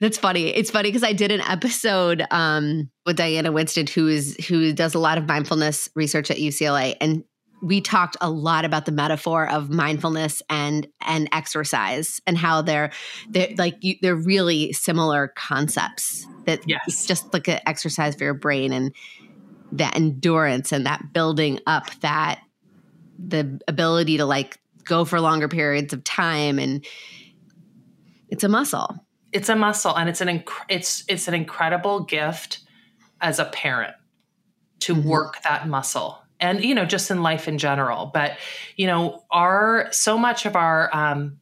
That's funny. It's funny because I did an episode um, with Diana Winston, who is who does a lot of mindfulness research at UCLA, and we talked a lot about the metaphor of mindfulness and and exercise and how they're they're like you, they're really similar concepts. That Yes. it's just like an exercise for your brain and that endurance and that building up that the ability to like go for longer periods of time and it's a muscle. It's a muscle and it's an inc- it's it's an incredible gift as a parent to Mhm. work that muscle. And you know, just in life in general. But you know, our so much of our um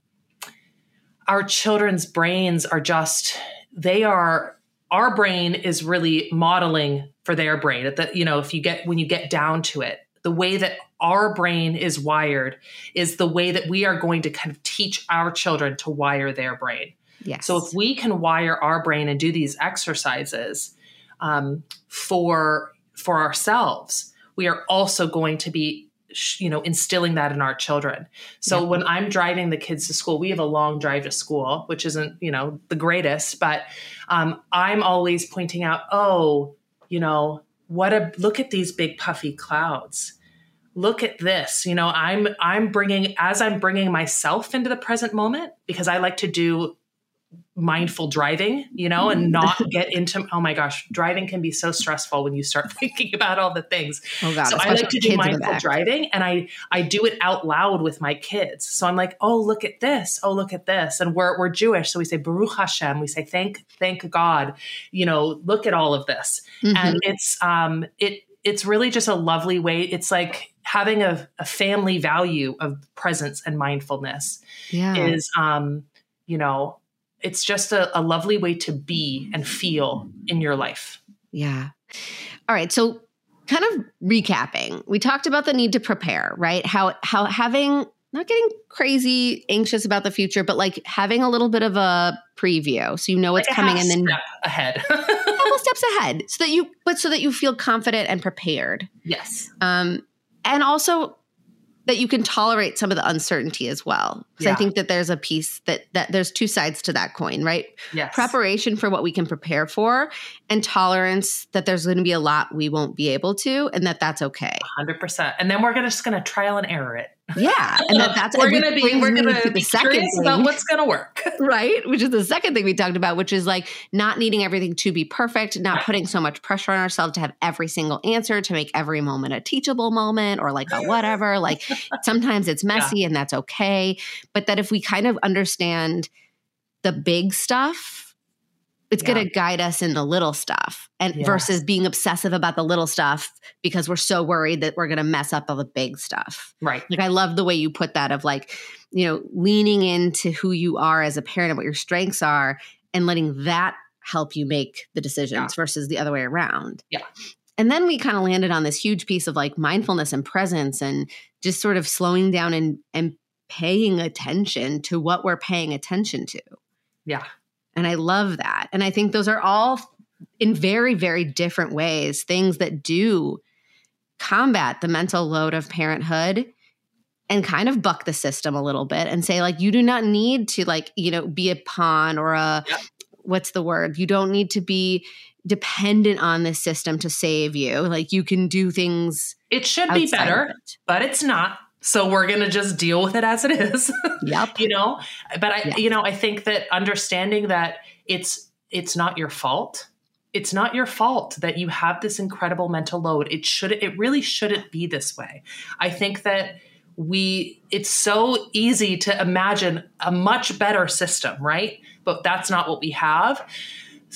our children's brains are just they are our brain is really modeling for their brain at the you know if you get when you get down to it the way that our brain is wired is the way that we are going to kind of teach our children to wire their brain Yes. so if we can wire our brain and do these exercises um, for for ourselves, we are also going to be you know instilling that in our children. So Yeah. when I'm driving the kids to school, we have a long drive to school, which isn't you know the greatest, but um, I'm always pointing out, oh, you know what a look at these big puffy clouds look at this you know i'm i'm bringing as i'm bringing myself into the present moment because i like to do mindful driving you know and not get into oh my gosh driving can be so stressful when you start thinking about all the things oh god. so i like to do kids in the mindful driving and i i do it out loud with my kids so i'm like oh look at this oh look at this and we're, we're jewish so we say baruch hashem we say thank thank god you know look at all of this Mhm. and it's um it it's really just a lovely way it's like having a, a family value of presence and mindfulness yeah. is um you know it's just a, a lovely way to be and feel in your life Yeah. All right. So kind of recapping, we talked about the need to prepare, right? How how having not getting crazy anxious about the future, but like having a little bit of a preview so you know what's Like coming and then step ahead. couple steps ahead so that you but so that you feel confident and prepared. yes. Um and also that you can tolerate some of the uncertainty as well. Because I think that there's a piece that that there's two sides to that coin, right? Yes. Preparation for what we can prepare for and tolerance that there's going to be a lot we won't be able to and that that's okay. 100%. And then we're gonna, just going to trial and error it. Yeah. And that that's we're going to be, we're going to be second curious about what's going to work. right? Which is the second thing we talked about, which is like not needing everything to be perfect, not putting so much pressure on ourselves to have every single answer, to make every moment a teachable moment or like a whatever. like sometimes it's messy and that's okay. But that if we kind of understand the big stuff, it's Yeah. going to guide us in the little stuff and versus being obsessive about the little stuff because we're so worried that we're going to mess up all the big stuff. Right. Like I love the way you put that of like, you know, leaning into who you are as a parent and what your strengths are and letting that help you make the decisions versus the other way around. Yeah. And then we kind of landed on this huge piece of like mindfulness and presence and just sort of slowing down and and paying attention to what we're paying attention to. Yeah. And I love that. And I think those are all in very, very different ways things that do combat the mental load of parenthood and kind of buck the system a little bit and say, like, you do not need to, like, you know, be a pawn or a, Yep. what's the word? You don't need to be dependent on this system to save you. Like, you can do things It should be better, but it's not. So we're going to just deal with it as it is. Yep. you know but i Yeah. you know i think that understanding that it's it's not your fault it's not your fault that you have this incredible mental load it should it really shouldn't be this way i think that we it's so easy to imagine a much better system right but that's not what we have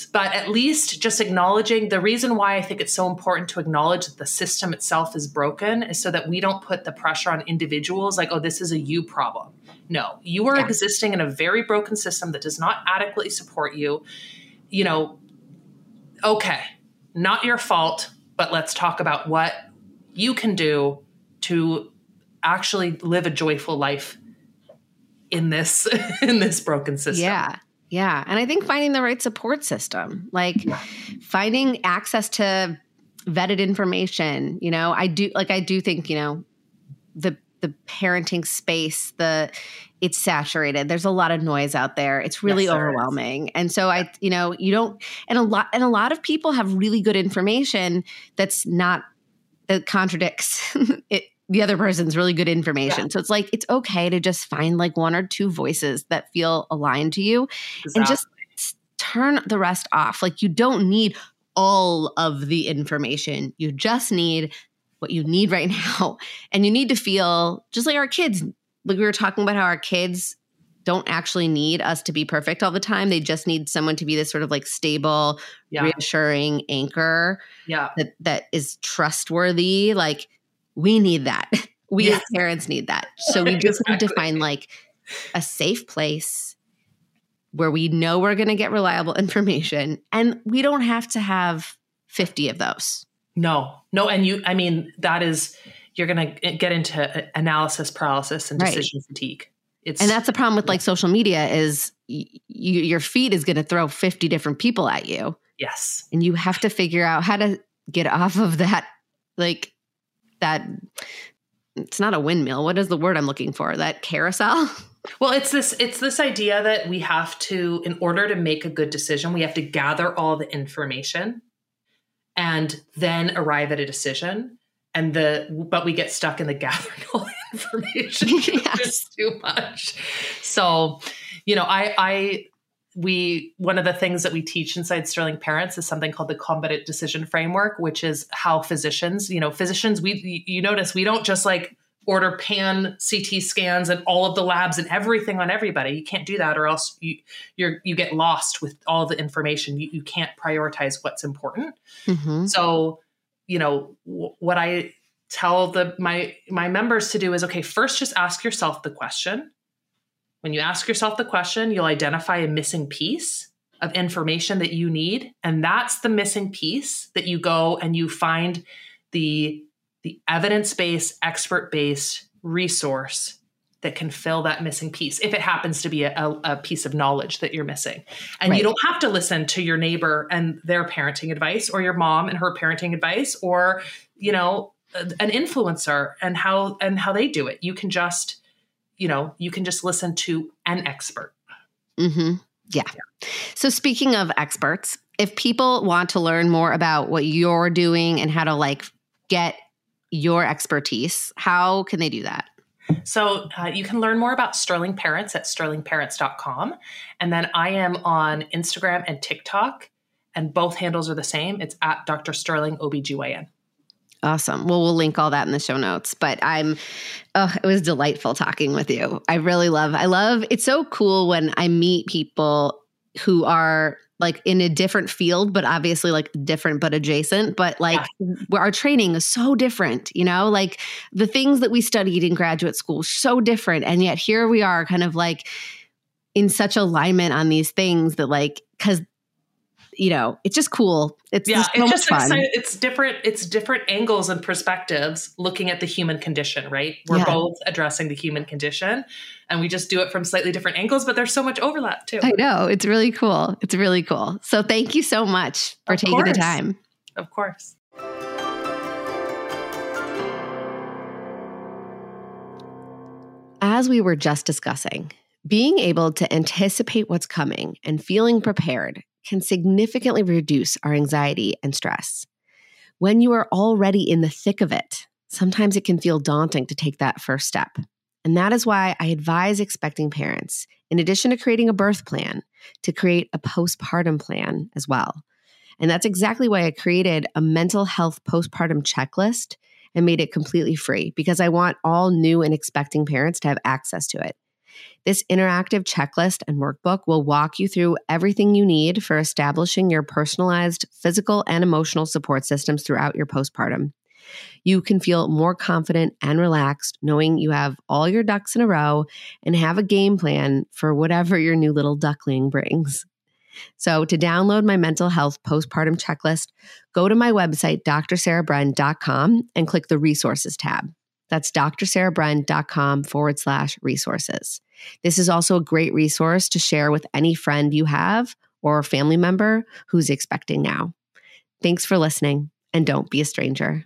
but at least just acknowledging the reason why I think it's so important to acknowledge that the system itself is broken is so that we don't put the pressure on individuals like, oh, this is a you problem. No, you are Yeah. existing in a very broken system that does not adequately support you. You know, okay, not your fault, but let's talk about what you can do to actually live a joyful life in this in this broken system. Yeah. Yeah. And I think finding the right support system, like finding access to vetted information, you know, I do like I do think, you know, the the parenting space, the it's saturated. There's a lot of noise out there. It's really Yes, overwhelming. And so I, you know, you don't and a lot and a lot of people have really good information that's not that contradicts it the other person's really good information. So it's like it's okay to just find like one or two voices that feel aligned to you and just turn the rest off. Like you don't need all of the information. You just need what you need right now. And you need to feel just like our kids. Like we were talking about how our kids don't actually need us to be perfect all the time. They just need someone to be this sort of like stable, yeah, reassuring anchor yeah, that that is trustworthy. Like we need that. We Yes. as parents need that. So we just need to find like a safe place where we know we're going to get reliable information and we don't have to have 50 of those. No, no, and you. I mean, that is you're going to get into analysis paralysis and Right. decision fatigue. It's And that's the problem with like social media is y- y- your feed is going to throw 50 different people at you yes, and you have to figure out how to get off of that like that it's not a windmill. What is the word I'm looking for? That carousel? Well, it's this it's this idea that we have to in order to make a good decision, we have to gather all the information and then arrive at a decision. And the but we get stuck in the gathering all the information. Yes. Just too much. So, you know, I I we one of the things that we teach inside Sterling Parents is something called the competent decision framework, which is how physicians, you know, physicians, we you notice we don't just like order pan CT scans and all of the labs and everything on everybody. You can't do that, or else you you're you get lost with all the information. You, you can't prioritize what's important. Mm-hmm. So, you know, w- what I tell the my my members to do is okay, first just ask yourself the question. When you ask yourself the question, you'll identify a missing piece of information that you need, and that's the missing piece that you go and you find the the evidence-based, expert-based resource that can fill that missing piece if it happens to be a, a piece of knowledge that you're missing. And Right. you don't have to listen to your neighbor and their parenting advice or your mom and her parenting advice or, you know, an influencer and how and how they do it. You can just, you know, you can just listen to an expert. Mm-hmm. Yeah. So speaking of experts, if people want to learn more about what you're doing and how to like get your expertise, how can they do that? So uh, you can learn more about Sterling Parents at sterlingparents.com. And then I am on Instagram and TikTok, and both handles are the same. It's at Dr. Sterling OBGYN. Awesome. Well, we'll link all that in the show notes. But I'm, oh, it was delightful talking with you. I really love, I love, it's so cool when I meet people who are like in a different field, but obviously like different but adjacent. But like where our training is so different, you know, like the things that we studied in graduate school, so different. And yet here we are kind of like in such alignment on these things that like, cause you know, it's just cool. It's Yeah, just so it's just fun. exciting. It's different. It's different angles and perspectives looking at the human condition. Right? We're Yeah. both addressing the human condition, and we just do it from slightly different angles. But there's so much overlap too. I know. It's really cool. It's really cool. So thank you so much for Of taking the time. Of course. As we were just discussing, being able to anticipate what's coming and feeling prepared can significantly reduce our anxiety and stress. When you are already in the thick of it, sometimes it can feel daunting to take that first step. And that is why I advise expecting parents, in addition to creating a birth plan, to create a postpartum plan as well. And that's exactly why I created a mental health postpartum checklist and made it completely free because I want all new and expecting parents to have access to it. This interactive checklist and workbook will walk you through everything you need for establishing your personalized physical and emotional support systems throughout your postpartum. You can feel more confident and relaxed knowing you have all your ducks in a row and have a game plan for whatever your new little duckling brings. So, to download my mental health postpartum checklist, go to my website, drsarahbren.com, and click the resources tab. That's drsarahbren.com forward slash resources. This is also a great resource to share with any friend you have or family member who's expecting now. Thanks for listening, and don't be a stranger.